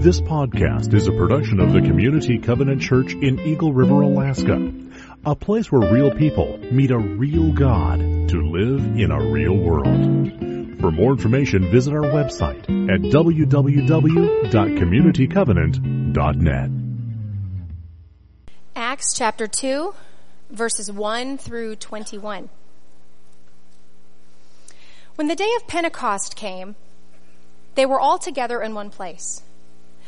This podcast is a production of the Community Covenant Church in Eagle River, Alaska. A place where real people meet a real God to live in a real world. For more information, visit our website at www.communitycovenant.net. Acts chapter 2, verses 1 through 21. When the day of Pentecost came, they were all together in one place.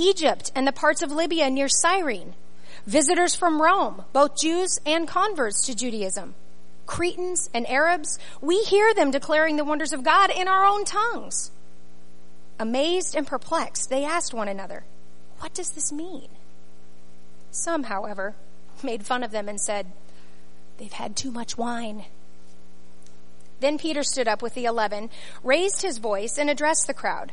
Egypt and the parts of Libya near Cyrene, visitors from Rome, both Jews and converts to Judaism, Cretans and Arabs, we hear them declaring the wonders of God in our own tongues. Amazed and perplexed, they asked one another, what does this mean? Some, however, made fun of them and said, they've had too much wine. Then Peter stood up with the eleven, raised his voice, and addressed the crowd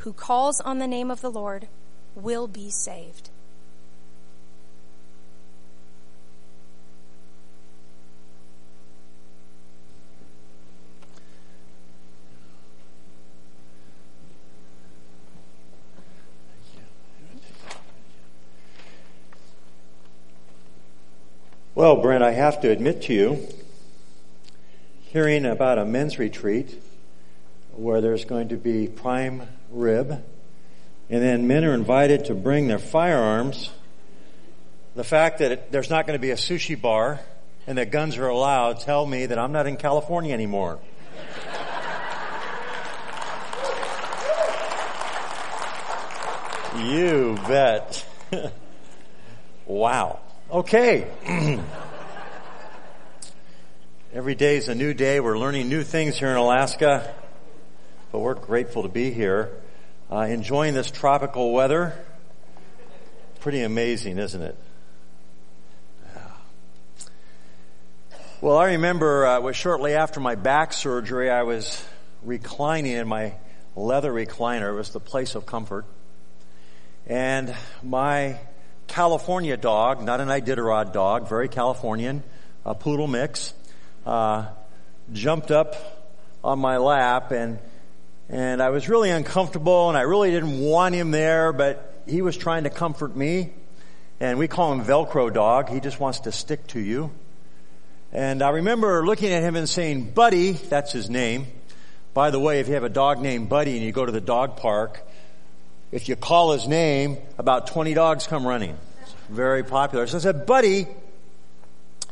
who calls on the name of the Lord will be saved. Well, Brent, I have to admit to you, hearing about a men's retreat where there's going to be prime rib, and then men are invited to bring their firearms. The fact that it, there's not going to be a sushi bar and that guns are allowed tell me that I'm not in California anymore. you bet. wow. Okay. Every day is a new day. We're learning new things here in Alaska but we're grateful to be here, uh, enjoying this tropical weather. Pretty amazing, isn't it? Well, I remember uh, it was shortly after my back surgery. I was reclining in my leather recliner. It was the place of comfort, and my California dog, not an Iditarod dog, very Californian, a poodle mix, uh, jumped up on my lap and and I was really uncomfortable and I really didn't want him there, but he was trying to comfort me. And we call him Velcro dog. He just wants to stick to you. And I remember looking at him and saying, Buddy, that's his name. By the way, if you have a dog named Buddy and you go to the dog park, if you call his name, about 20 dogs come running. It's very popular. So I said, Buddy,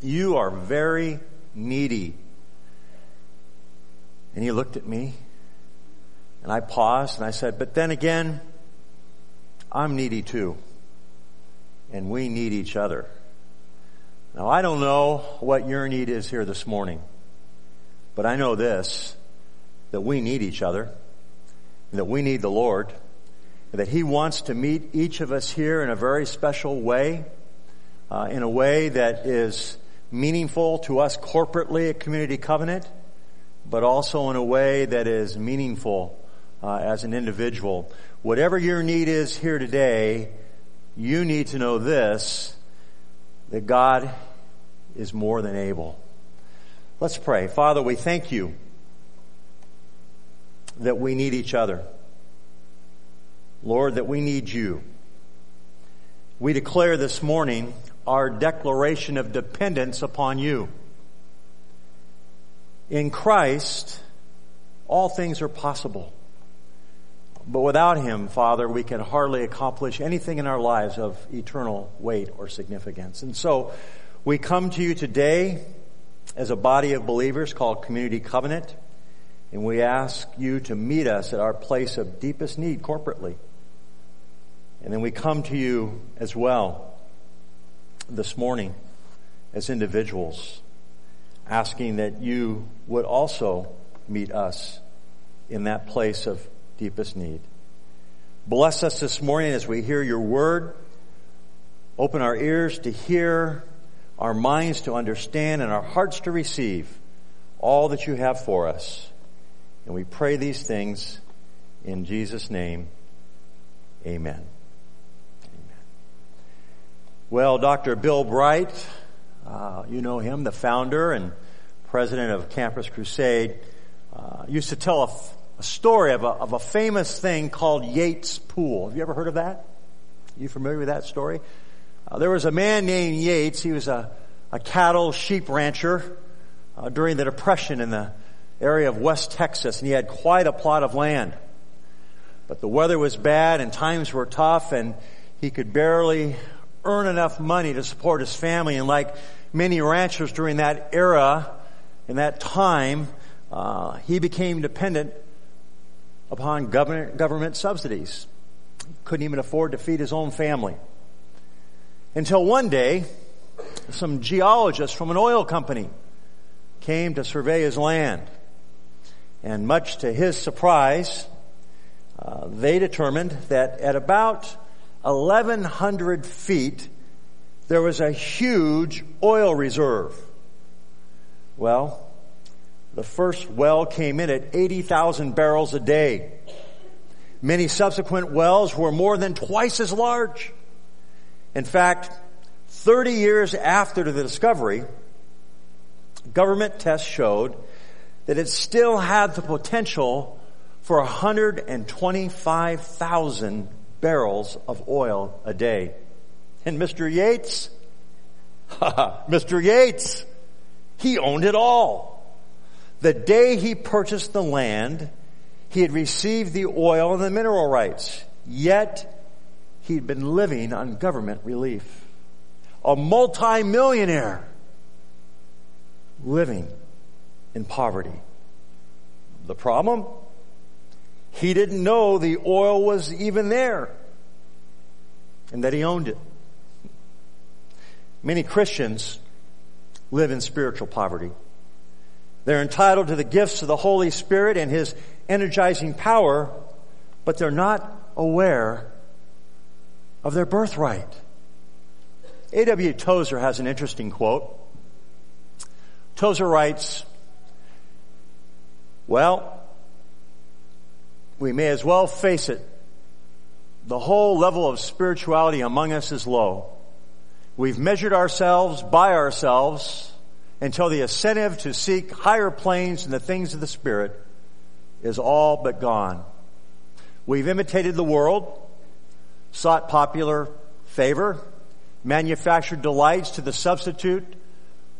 you are very needy. And he looked at me and I paused and I said, but then again, I'm needy too. And we need each other. Now I don't know what your need is here this morning, but I know this, that we need each other, that we need the Lord, that He wants to meet each of us here in a very special way, uh, in a way that is meaningful to us corporately at Community Covenant, but also in a way that is meaningful uh, as an individual. Whatever your need is here today, you need to know this, that God is more than able. Let's pray. Father, we thank you that we need each other. Lord, that we need you. We declare this morning our declaration of dependence upon you. In Christ, all things are possible. But without Him, Father, we can hardly accomplish anything in our lives of eternal weight or significance. And so, we come to you today as a body of believers called Community Covenant, and we ask you to meet us at our place of deepest need corporately. And then we come to you as well this morning as individuals, asking that you would also meet us in that place of deepest need. Bless us this morning as we hear your word. Open our ears to hear, our minds to understand, and our hearts to receive all that you have for us. And we pray these things in Jesus' name. Amen. Amen. Well, Dr. Bill Bright, uh, you know him, the founder and president of Campus Crusade, uh, used to tell a, a story of a, of a famous thing called Yates Pool. Have you ever heard of that? You familiar with that story? Uh, there was a man named Yates. He was a, a cattle sheep rancher uh, during the Depression in the area of West Texas, and he had quite a plot of land. But the weather was bad and times were tough, and he could barely earn enough money to support his family. And like many ranchers during that era, in that time, uh, he became dependent upon government, government subsidies. Couldn't even afford to feed his own family. Until one day, some geologists from an oil company came to survey his land. And much to his surprise, uh, they determined that at about 1,100 feet, there was a huge oil reserve. Well, the first well came in at 80,000 barrels a day. Many subsequent wells were more than twice as large. In fact, 30 years after the discovery, government tests showed that it still had the potential for 125,000 barrels of oil a day. And Mr. Yates, Mr. Yates, he owned it all. The day he purchased the land, he had received the oil and the mineral rights. Yet, he'd been living on government relief. A multimillionaire living in poverty. The problem? He didn't know the oil was even there and that he owned it. Many Christians live in spiritual poverty. They're entitled to the gifts of the Holy Spirit and His energizing power, but they're not aware of their birthright. A.W. Tozer has an interesting quote. Tozer writes, well, we may as well face it. The whole level of spirituality among us is low. We've measured ourselves by ourselves until the incentive to seek higher planes and the things of the Spirit is all but gone. We've imitated the world, sought popular favor, manufactured delights to the substitute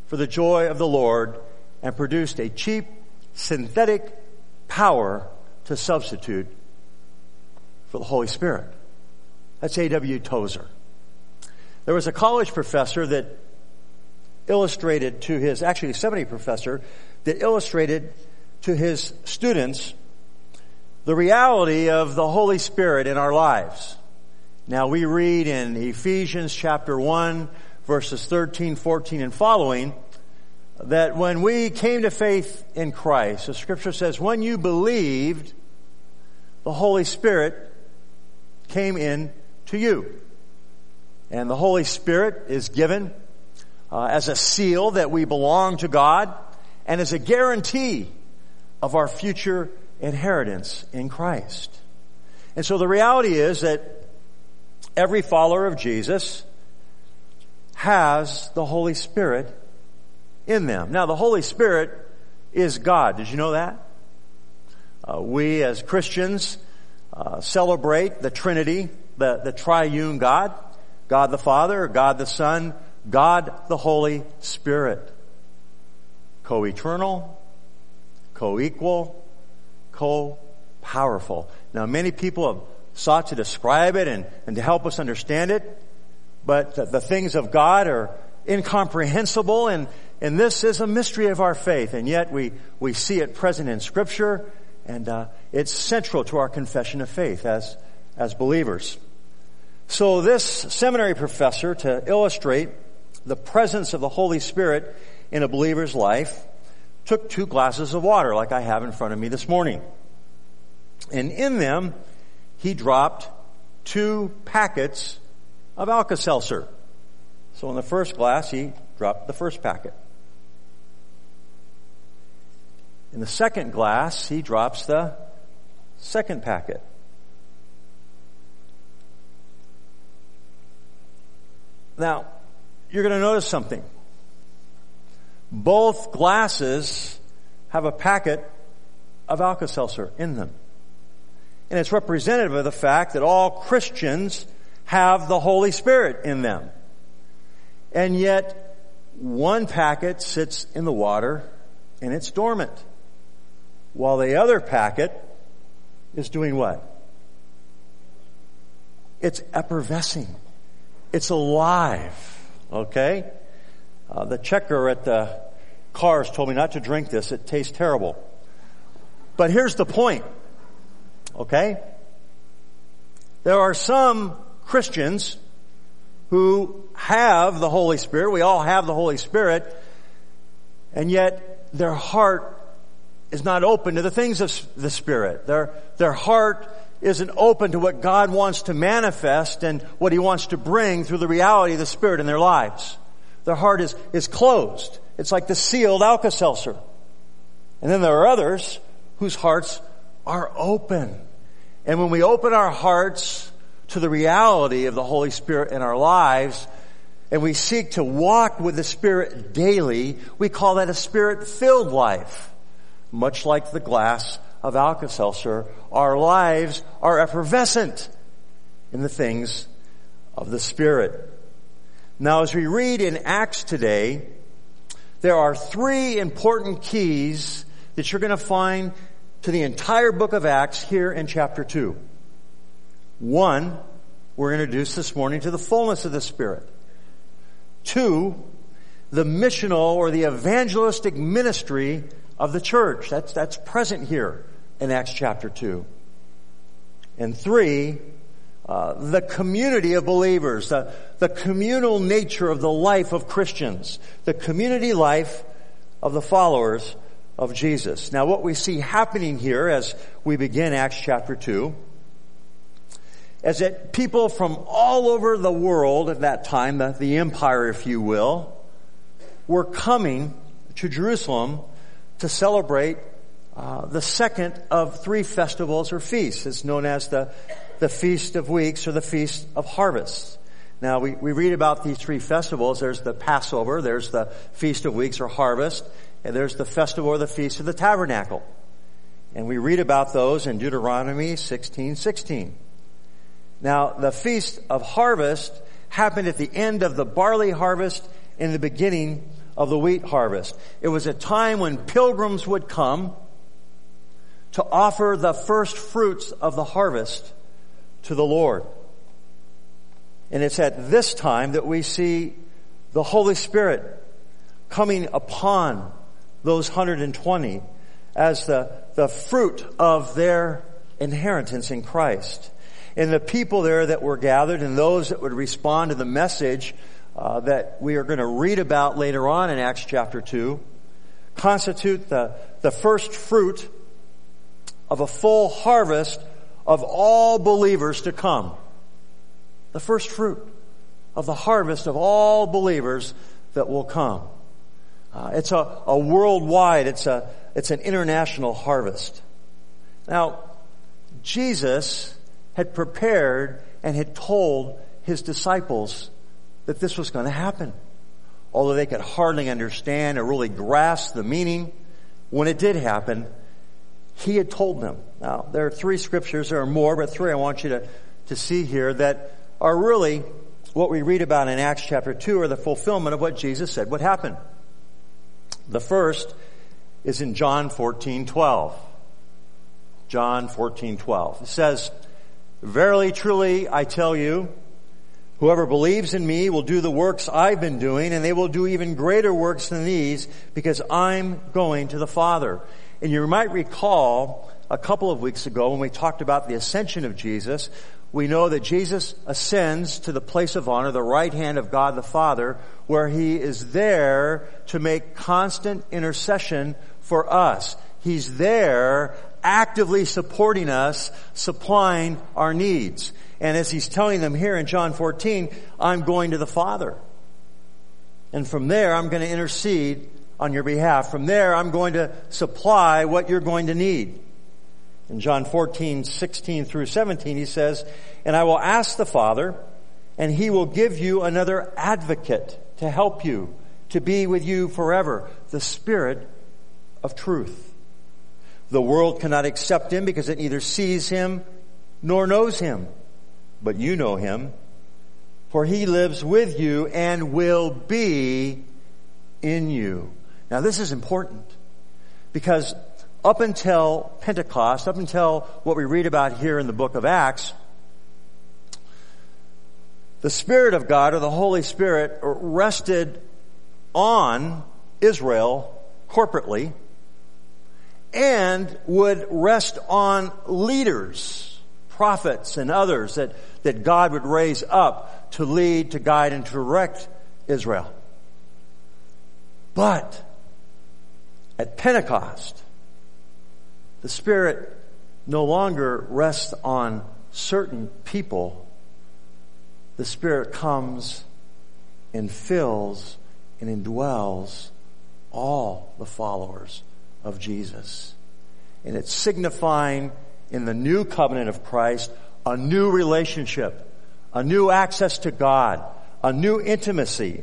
for the joy of the Lord, and produced a cheap, synthetic power to substitute for the Holy Spirit. That's A.W. Tozer. There was a college professor that illustrated to his, actually seminary professor, that illustrated to his students the reality of the Holy Spirit in our lives. Now we read in Ephesians chapter 1 verses 13, 14, and following, that when we came to faith in Christ, the scripture says, when you believed, the Holy Spirit came in to you. And the Holy Spirit is given uh, as a seal that we belong to God and as a guarantee of our future inheritance in Christ. And so the reality is that every follower of Jesus has the Holy Spirit in them. Now the Holy Spirit is God. Did you know that? Uh, we as Christians uh, celebrate the Trinity, the, the triune God, God the Father, God the Son, God the Holy Spirit. Co-eternal, co-equal, co-powerful. Now many people have sought to describe it and, and to help us understand it, but the, the things of God are incomprehensible and, and this is a mystery of our faith and yet we, we see it present in scripture and uh, it's central to our confession of faith as, as believers. So this seminary professor, to illustrate the presence of the Holy Spirit in a believer's life, took two glasses of water like I have in front of me this morning. And in them, he dropped two packets of Alka-Seltzer. So in the first glass, he dropped the first packet. In the second glass, he drops the second packet. Now, you're going to notice something. Both glasses have a packet of Alka-Seltzer in them. And it's representative of the fact that all Christians have the Holy Spirit in them. And yet, one packet sits in the water and it's dormant. While the other packet is doing what? It's effervescing. It's alive. Okay? Uh, the checker at the Carrs told me not to drink this. It tastes terrible. But here's the point. Okay? There are some Christians who have the Holy Spirit. We all have the Holy Spirit. And yet their heart is not open to the things of the Spirit. Their, their heart isn't open to what God wants to manifest and what He wants to bring through the reality of the Spirit in their lives. Their heart is, is closed. It's like the sealed Alka-Seltzer. And then there are others whose hearts are open. And when we open our hearts to the reality of the Holy Spirit in our lives, and we seek to walk with the Spirit daily, we call that a Spirit-filled life. Much like the glass of Alka-Seltzer, our lives are effervescent in the things of the Spirit. Now as we read in Acts today, there are three important keys that you're going to find to the entire book of Acts here in chapter 2. One, we're introduced this morning to the fullness of the Spirit. Two, the missional or the evangelistic ministry of the church. That's, that's present here in Acts chapter 2. And three, uh, the community of believers, the, the communal nature of the life of Christians, the community life of the followers of Jesus. Now what we see happening here as we begin Acts chapter 2 is that people from all over the world at that time, the, the empire if you will, were coming to Jerusalem to celebrate uh, the second of three festivals or feasts. It's known as the, the Feast of Weeks or the Feast of Harvests. Now we, we read about these three festivals. There's the Passover, there's the Feast of Weeks or Harvest, and there's the festival or the feast of the tabernacle. And we read about those in Deuteronomy 16, 16. Now, the feast of harvest happened at the end of the barley harvest in the beginning of the wheat harvest. It was a time when pilgrims would come to offer the first fruits of the harvest to the Lord. And it's at this time that we see the Holy Spirit coming upon those 120 as the, the fruit of their inheritance in Christ. And the people there that were gathered and those that would respond to the message uh, that we are going to read about later on in Acts chapter 2 constitute the, the first fruit of a full harvest of all believers to come. The first fruit of the harvest of all believers that will come. Uh, it's a, a worldwide, it's a, it's an international harvest. Now, Jesus had prepared and had told his disciples that this was going to happen. Although they could hardly understand or really grasp the meaning, when it did happen, he had told them. Now, there are three scriptures, there are more, but three I want you to, to see here that are really what we read about in Acts chapter 2 are the fulfillment of what Jesus said would happen. The first is in John 14, 12. John 14, 12. It says, Verily, truly, I tell you, whoever believes in me will do the works I've been doing, and they will do even greater works than these, because I'm going to the Father. And you might recall a couple of weeks ago when we talked about the ascension of Jesus, we know that Jesus ascends to the place of honor, the right hand of God the Father, where he is there to make constant intercession for us. He's there actively supporting us, supplying our needs. And as he's telling them here in John 14, I'm going to the Father. And from there, I'm going to intercede on your behalf. From there, I'm going to supply what you're going to need. In John 14, 16 through 17, he says, And I will ask the Father, and he will give you another advocate to help you, to be with you forever, the Spirit of truth. The world cannot accept him because it neither sees him nor knows him. But you know him, for he lives with you and will be in you. Now this is important because up until Pentecost, up until what we read about here in the book of Acts, the Spirit of God or the Holy Spirit rested on Israel corporately and would rest on leaders, prophets and others that, that God would raise up to lead, to guide, and to direct Israel. But at Pentecost, the Spirit no longer rests on certain people. The Spirit comes and fills and indwells all the followers of Jesus. And it's signifying in the new covenant of Christ a new relationship, a new access to God, a new intimacy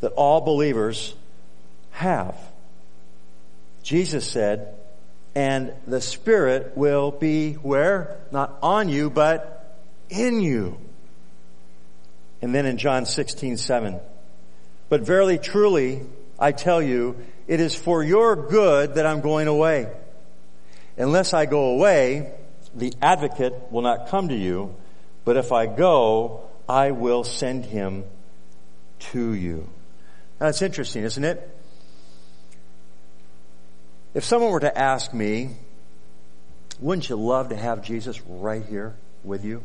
that all believers have. Jesus said, and the Spirit will be where? Not on you, but in you. And then in John 16, 7, but verily, truly, I tell you, it is for your good that I'm going away. Unless I go away, the advocate will not come to you, but if I go, I will send him to you. Now it's interesting, isn't it? If someone were to ask me, wouldn't you love to have Jesus right here with you?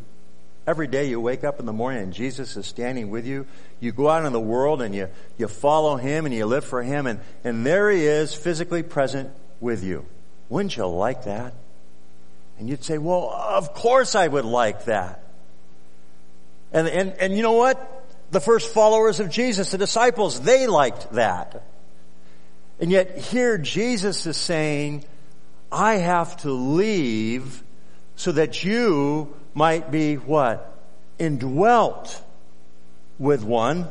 Every day you wake up in the morning and Jesus is standing with you. You go out in the world and you, you follow Him and you live for Him and, and there He is physically present with you. Wouldn't you like that? And you'd say, well, of course I would like that. And, and, and you know what? The first followers of Jesus, the disciples, they liked that. And yet here Jesus is saying, I have to leave so that you might be what? Indwelt with one,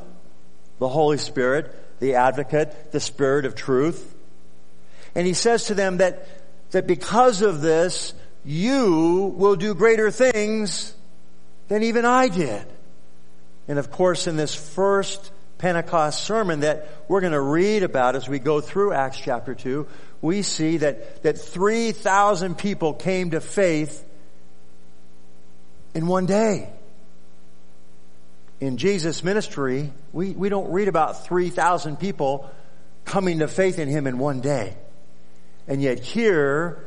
the Holy Spirit, the advocate, the Spirit of truth. And he says to them that, that because of this, you will do greater things than even I did. And of course, in this first Pentecost sermon that we're going to read about as we go through Acts chapter 2, we see that, that 3,000 people came to faith in one day. In Jesus' ministry, we, we don't read about 3,000 people coming to faith in Him in one day. And yet here,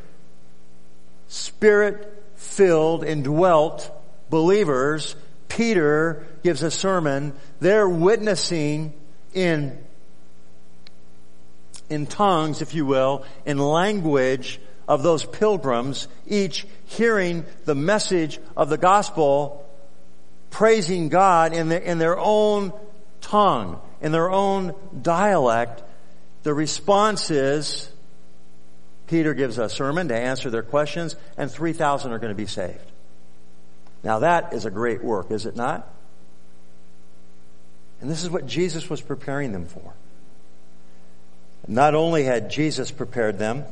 spirit filled, indwelt believers, Peter gives a sermon. They're witnessing in, in tongues, if you will, in language of those pilgrims, each hearing the message of the gospel, praising God in their, in their own tongue, in their own dialect. The response is, Peter gives a sermon to answer their questions, and 3,000 are going to be saved. Now that is a great work, is it not? And this is what Jesus was preparing them for. Not only had Jesus prepared them,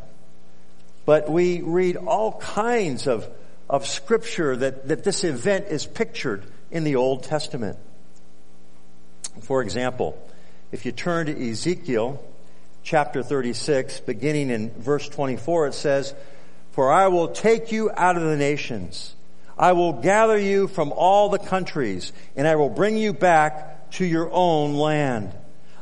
but we read all kinds of, of scripture that, that this event is pictured in the Old Testament. For example, if you turn to Ezekiel chapter 36, beginning in verse 24, it says, For I will take you out of the nations. I will gather you from all the countries, and I will bring you back to your own land.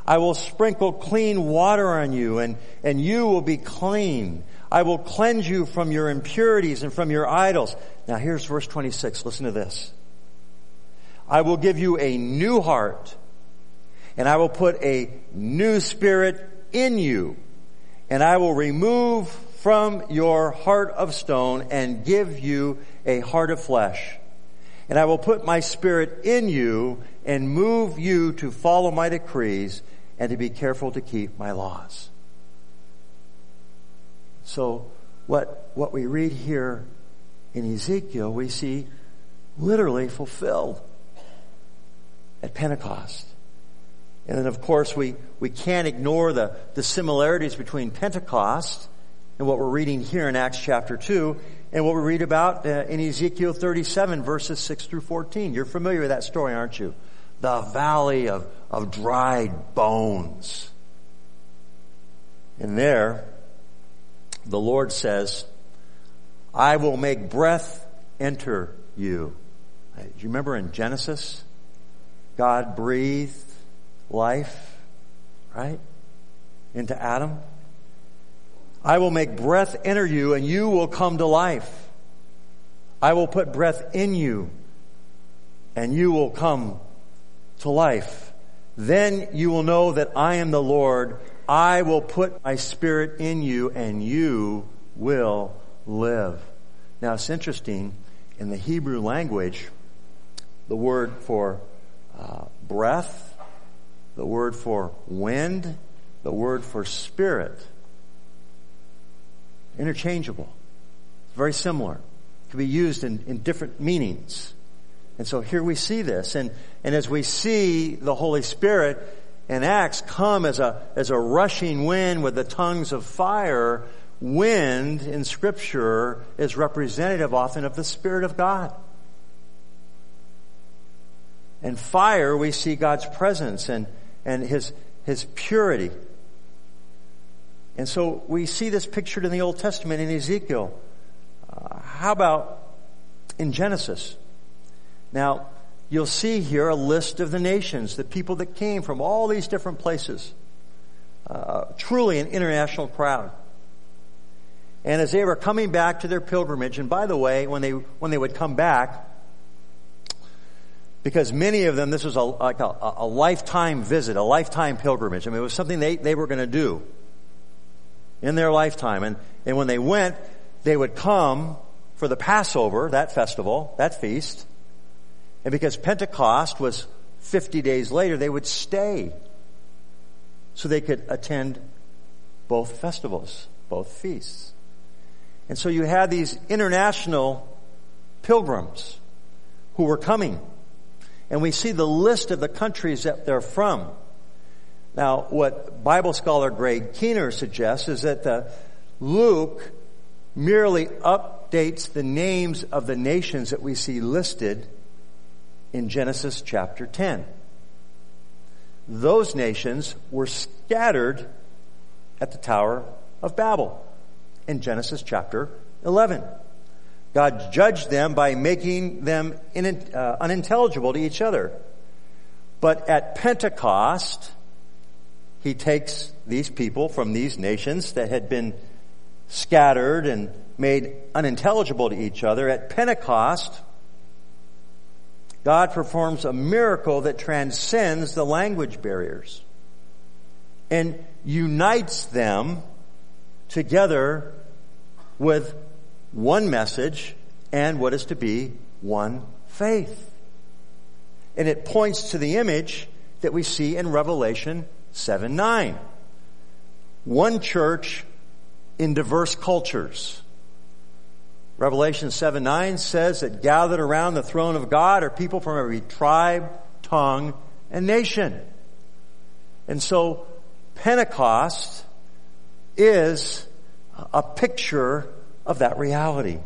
I will sprinkle clean water on you, and, and you will be clean. I will cleanse you from your impurities and from your idols. Now here's verse 26. Listen to this. I will give you a new heart, and I will put a new spirit in you, and I will remove from your heart of stone and give you a heart of flesh. And I will put my spirit in you and move you to follow my decrees and to be careful to keep my laws. So what, what we read here in Ezekiel, we see literally fulfilled at Pentecost. And then of course we, we can't ignore the, the similarities between Pentecost and what we're reading here in Acts chapter 2 and what we read about uh, in Ezekiel 37 verses 6 through 14. You're familiar with that story, aren't you? The valley of, of dried bones. And there, the Lord says, I will make breath enter you. Do you remember in Genesis? God breathed life, right? Into Adam. I will make breath enter you and you will come to life. I will put breath in you and you will come to life. Then you will know that I am the Lord. I will put my spirit in you and you will live. Now it's interesting, in the Hebrew language, the word for uh, breath the word for wind, the word for spirit. Interchangeable. It's Very similar. It can be used in, in different meanings. And so here we see this. And, and as we see the Holy Spirit in Acts come as a, as a rushing wind with the tongues of fire, wind in scripture is representative often of the Spirit of God. And fire, we see God's presence and, and his, his purity. And so we see this pictured in the Old Testament in Ezekiel. Uh, how about in Genesis? Now, you'll see here a list of the nations, the people that came from all these different places. Uh, truly an international crowd. And as they were coming back to their pilgrimage, and by the way, when they, when they would come back, because many of them, this was a, like a, a lifetime visit, a lifetime pilgrimage. I mean, it was something they, they were going to do in their lifetime. And, and when they went, they would come for the Passover, that festival, that feast. And because Pentecost was 50 days later, they would stay so they could attend both festivals, both feasts. And so you had these international pilgrims who were coming and we see the list of the countries that they're from. Now, what Bible scholar Craig Keener suggests is that the Luke merely updates the names of the nations that we see listed in Genesis chapter 10. Those nations were scattered at the Tower of Babel in Genesis chapter 11. God judged them by making them uh, unintelligible to each other. But at Pentecost, he takes these people from these nations that had been scattered and made unintelligible to each other. At Pentecost, God performs a miracle that transcends the language barriers and unites them together with one message and what is to be one faith. And it points to the image that we see in Revelation 7 9. One church in diverse cultures. Revelation 7 9 says that gathered around the throne of God are people from every tribe, tongue, and nation. And so Pentecost is a picture of that reality.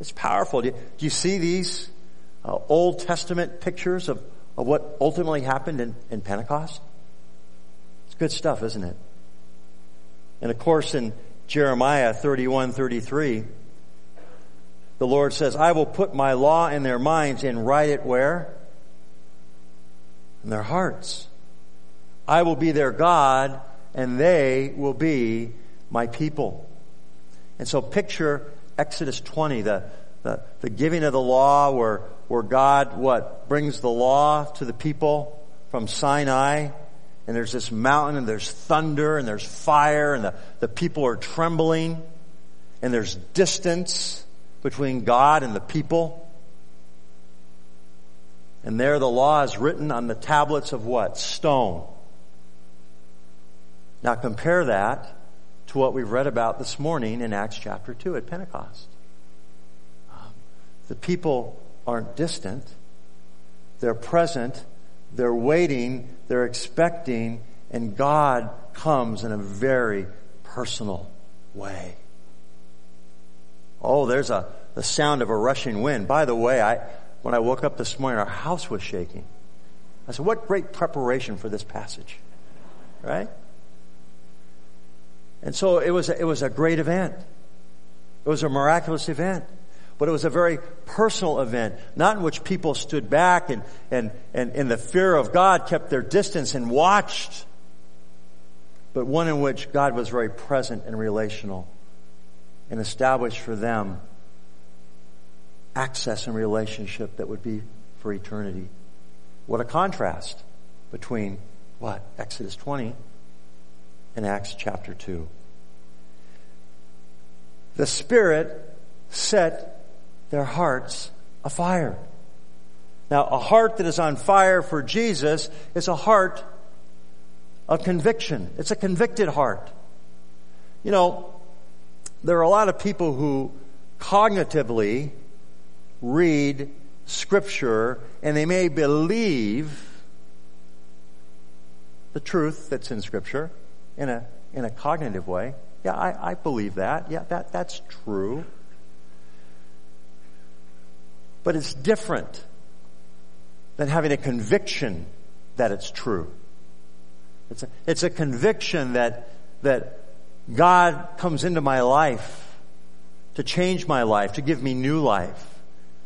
It's powerful. Do you, do you see these uh, Old Testament pictures of, of what ultimately happened in, in Pentecost? It's good stuff, isn't it? And of course, in Jeremiah 31 33, the Lord says, I will put my law in their minds and write it where? In their hearts. I will be their God and they will be my people. And so picture Exodus 20, the, the, the giving of the law where, where God, what, brings the law to the people from Sinai and there's this mountain and there's thunder and there's fire and the, the people are trembling and there's distance between God and the people. And there the law is written on the tablets of what? Stone. Now compare that to what we've read about this morning in Acts chapter 2 at Pentecost. Um, the people aren't distant. They're present they're waiting, they're expecting, and God comes in a very personal way. Oh, there's a the sound of a rushing wind. By the way, I when I woke up this morning, our house was shaking. I said, "What great preparation for this passage!" Right? And so it was. It was a great event. It was a miraculous event but it was a very personal event, not in which people stood back and, and, and in the fear of God kept their distance and watched, but one in which God was very present and relational and established for them access and relationship that would be for eternity. What a contrast between what? Exodus 20 and Acts chapter 2. The Spirit set their hearts afire. Now, a heart that is on fire for Jesus is a heart of conviction. It's a convicted heart. You know, there are a lot of people who cognitively read scripture and they may believe the truth that's in scripture in a, in a cognitive way. Yeah, I, I believe that. Yeah, that, that's true. But it's different than having a conviction that it's true. It's a, it's a conviction that, that God comes into my life to change my life, to give me new life.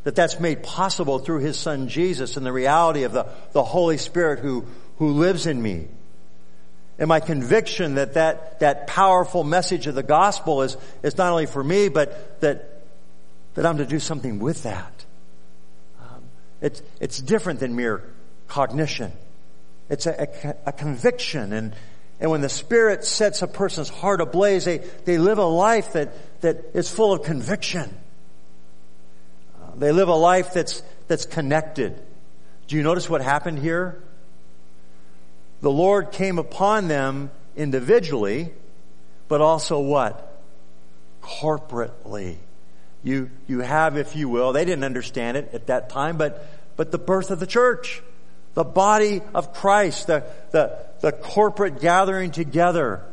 That that's made possible through His Son Jesus and the reality of the, the Holy Spirit who, who lives in me. And my conviction that, that that powerful message of the gospel is, is not only for me, but that, that I'm to do something with that. It's, it's different than mere cognition. It's a, a, a conviction. And, and when the Spirit sets a person's heart ablaze, they, they live a life that, that is full of conviction. Uh, they live a life that's, that's connected. Do you notice what happened here? The Lord came upon them individually, but also what? Corporately you, you have, if you will, they didn't understand it at that time, but, but the birth of the church, the body of Christ, the, the, the corporate gathering together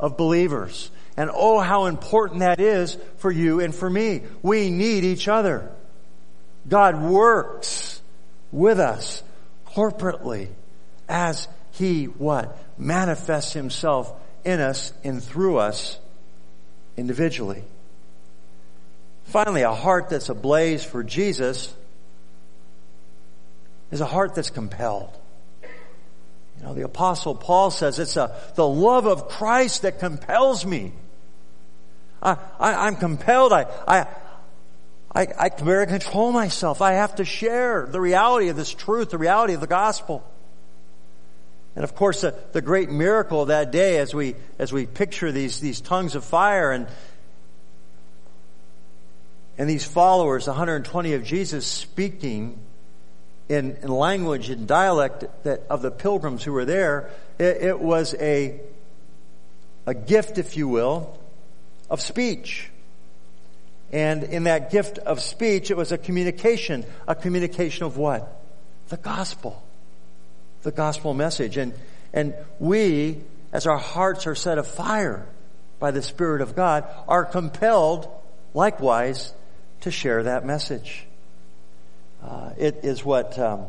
of believers. And oh, how important that is for you and for me. We need each other. God works with us corporately as He what? Manifests Himself in us and through us individually. Finally, a heart that's ablaze for Jesus is a heart that's compelled. You know, the apostle Paul says it's a, the love of Christ that compels me. I, I, am compelled. I, I, I, I can barely control myself. I have to share the reality of this truth, the reality of the gospel. And of course, the, the great miracle of that day as we, as we picture these, these tongues of fire and, and these followers, 120 of Jesus speaking in, in language and dialect that of the pilgrims who were there, it, it was a, a gift, if you will, of speech. And in that gift of speech, it was a communication. A communication of what? The gospel. The gospel message. And, and we, as our hearts are set afire by the Spirit of God, are compelled, likewise, to share that message. Uh, it is what um,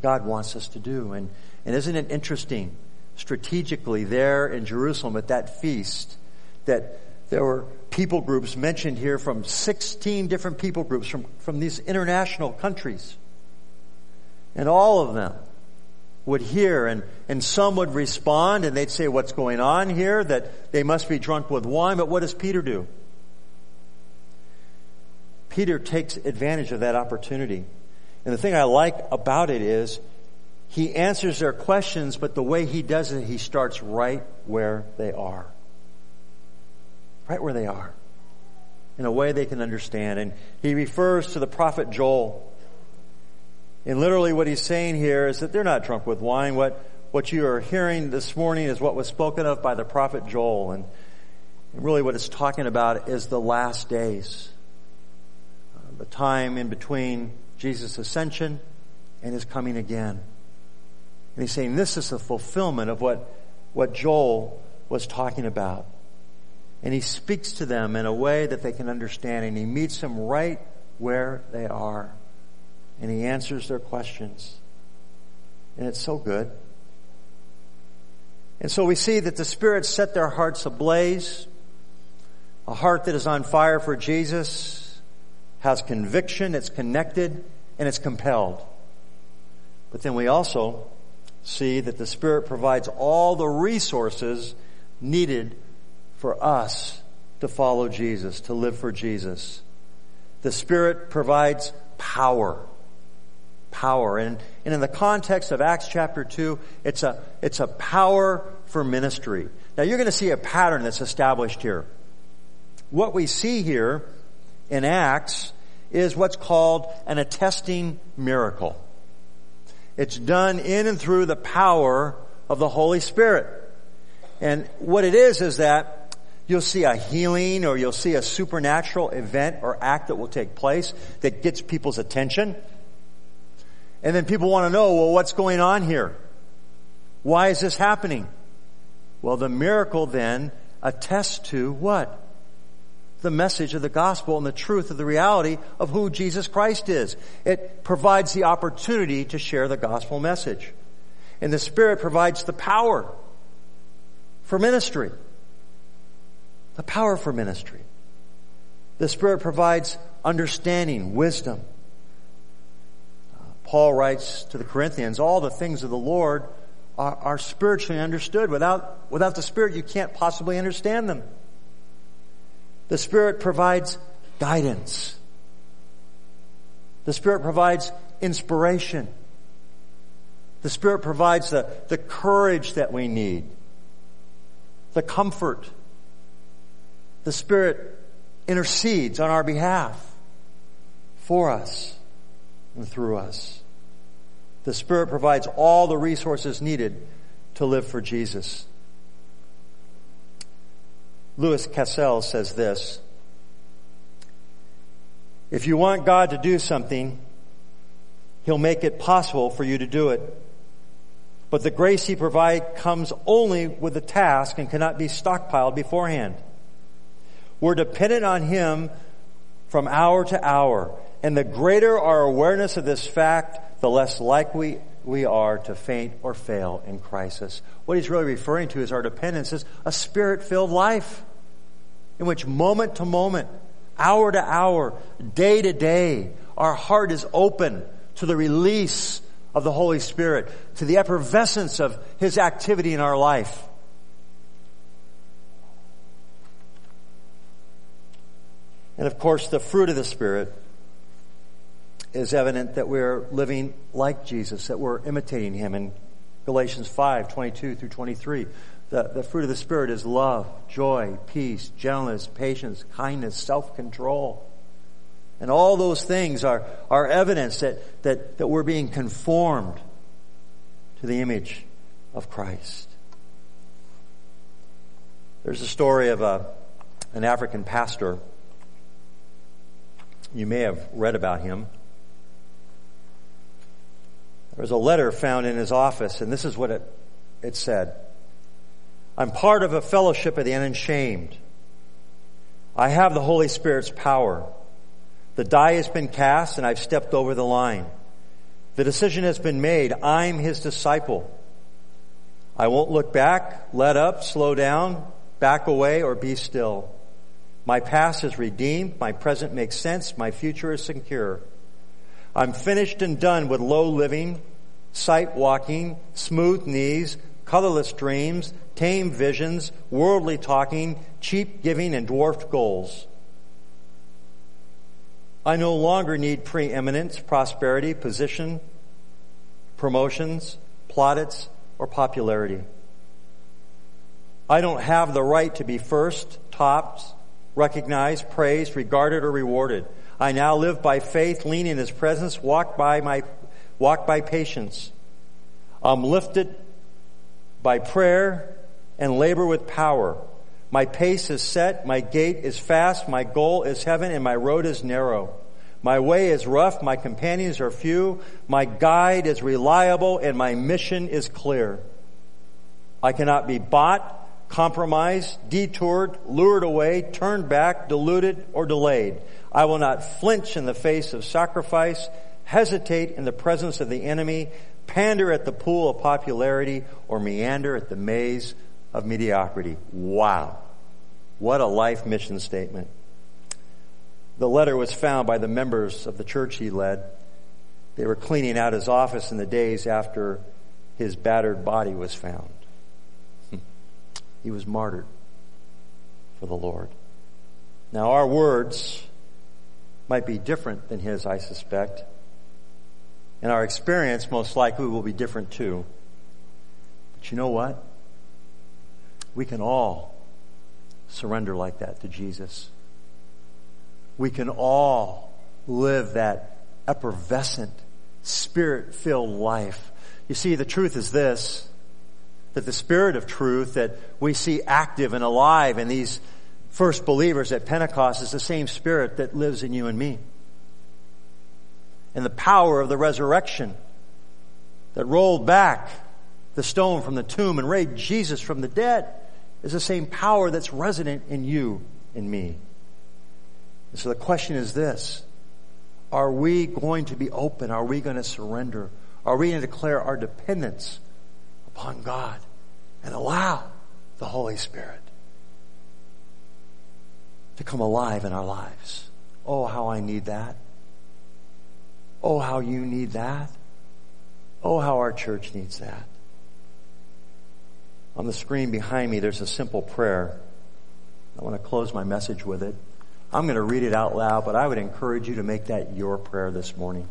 God wants us to do. And, and isn't it interesting, strategically, there in Jerusalem at that feast, that there were people groups mentioned here from 16 different people groups from, from these international countries. And all of them would hear and, and some would respond and they'd say, what's going on here? That they must be drunk with wine. But what does Peter do? Peter takes advantage of that opportunity. And the thing I like about it is he answers their questions, but the way he does it, he starts right where they are right where they are in a way they can understand. And he refers to the prophet Joel. And literally what he's saying here is that they're not drunk with wine. What, what you are hearing this morning is what was spoken of by the prophet Joel. And really what it's talking about is the last days. The time in between Jesus' ascension and his coming again. And he's saying this is the fulfillment of what, what Joel was talking about. And he speaks to them in a way that they can understand and he meets them right where they are. And he answers their questions. And it's so good. And so we see that the Spirit set their hearts ablaze. A heart that is on fire for Jesus has conviction, it's connected, and it's compelled. But then we also see that the Spirit provides all the resources needed for us to follow Jesus, to live for Jesus. The Spirit provides power. Power. And, and in the context of Acts chapter 2, it's a, it's a power for ministry. Now you're going to see a pattern that's established here. What we see here in Acts is what's called an attesting miracle. It's done in and through the power of the Holy Spirit. And what it is is that You'll see a healing or you'll see a supernatural event or act that will take place that gets people's attention. And then people want to know, well, what's going on here? Why is this happening? Well, the miracle then attests to what? The message of the gospel and the truth of the reality of who Jesus Christ is. It provides the opportunity to share the gospel message. And the Spirit provides the power for ministry the power for ministry. The Spirit provides understanding, wisdom. Uh, Paul writes to the Corinthians, all the things of the Lord are, are spiritually understood. Without, without the Spirit, you can't possibly understand them. The Spirit provides guidance. The Spirit provides inspiration. The Spirit provides the, the courage that we need, the comfort the Spirit intercedes on our behalf for us and through us. The Spirit provides all the resources needed to live for Jesus. Louis Cassels says this, if you want God to do something, He'll make it possible for you to do it. But the grace He provides comes only with the task and cannot be stockpiled beforehand. We're dependent on Him from hour to hour. And the greater our awareness of this fact, the less likely we are to faint or fail in crisis. What he's really referring to is our dependence is a spirit-filled life in which moment to moment, hour to hour, day to day, our heart is open to the release of the Holy Spirit, to the effervescence of His activity in our life. And of course, the fruit of the Spirit is evident that we're living like Jesus, that we're imitating Him. In Galatians 5, 22 through 23, the, the fruit of the Spirit is love, joy, peace, gentleness, patience, kindness, self-control. And all those things are, are evidence that, that, that we're being conformed to the image of Christ. There's a story of a, an African pastor. You may have read about him. There was a letter found in his office, and this is what it, it said. I'm part of a fellowship of the unashamed. I have the Holy Spirit's power. The die has been cast and I've stepped over the line. The decision has been made. I'm his disciple. I won't look back, let up, slow down, back away, or be still. My past is redeemed. My present makes sense. My future is secure. I'm finished and done with low living, sight walking, smooth knees, colorless dreams, tame visions, worldly talking, cheap giving, and dwarfed goals. I no longer need preeminence, prosperity, position, promotions, plaudits, or popularity. I don't have the right to be first, topped, recognized, praised, regarded, or rewarded. I now live by faith, lean in His presence, walk by my, walk by patience. I'm lifted by prayer and labor with power. My pace is set, my gait is fast, my goal is heaven, and my road is narrow. My way is rough, my companions are few, my guide is reliable, and my mission is clear. I cannot be bought, compromised, detoured, lured away, turned back, deluded, or delayed. I will not flinch in the face of sacrifice, hesitate in the presence of the enemy, pander at the pool of popularity, or meander at the maze of mediocrity. Wow. What a life mission statement. The letter was found by the members of the church he led. They were cleaning out his office in the days after his battered body was found. Hmm. He was martyred for the Lord. Now, our words might be different than his, I suspect. And our experience most likely will be different too. But you know what? We can all surrender like that to Jesus. We can all live that effervescent, spirit filled life. You see, the truth is this that the Spirit of truth that we see active and alive in these first believers at Pentecost is the same Spirit that lives in you and me. And the power of the resurrection that rolled back the stone from the tomb and raised Jesus from the dead is the same power that's resident in you and me. And so the question is this. Are we going to be open? Are we going to surrender? Are we going to declare our dependence upon God and allow the Holy Spirit to come alive in our lives. Oh, how I need that. Oh, how you need that. Oh, how our church needs that. On the screen behind me, there's a simple prayer. I want to close my message with it. I'm going to read it out loud, but I would encourage you to make that your prayer this morning.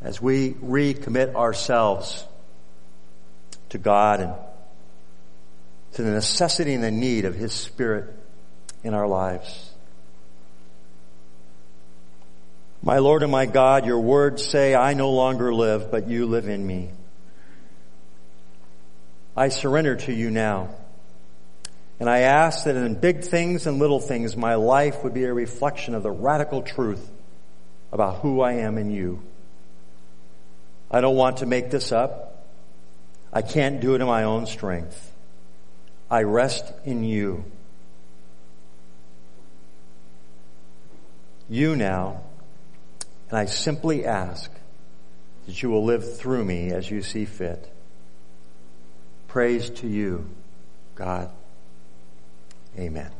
As we recommit ourselves to God and to the necessity and the need of His Spirit in our lives. My Lord and my God, your words say, I no longer live, but you live in me. I surrender to you now. And I ask that in big things and little things, my life would be a reflection of the radical truth about who I am in you. I don't want to make this up. I can't do it in my own strength. I rest in you. You now, and I simply ask that you will live through me as you see fit. Praise to you, God. Amen.